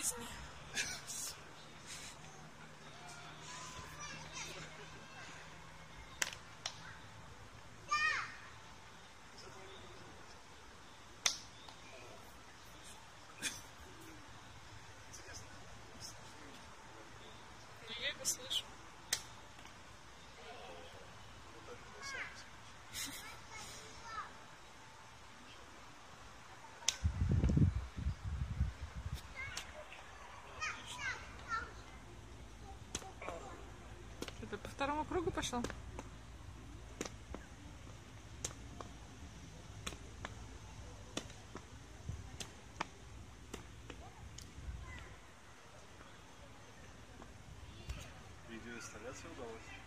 песни. Ты по второму кругу пошел? Видеоинсталляция удалось.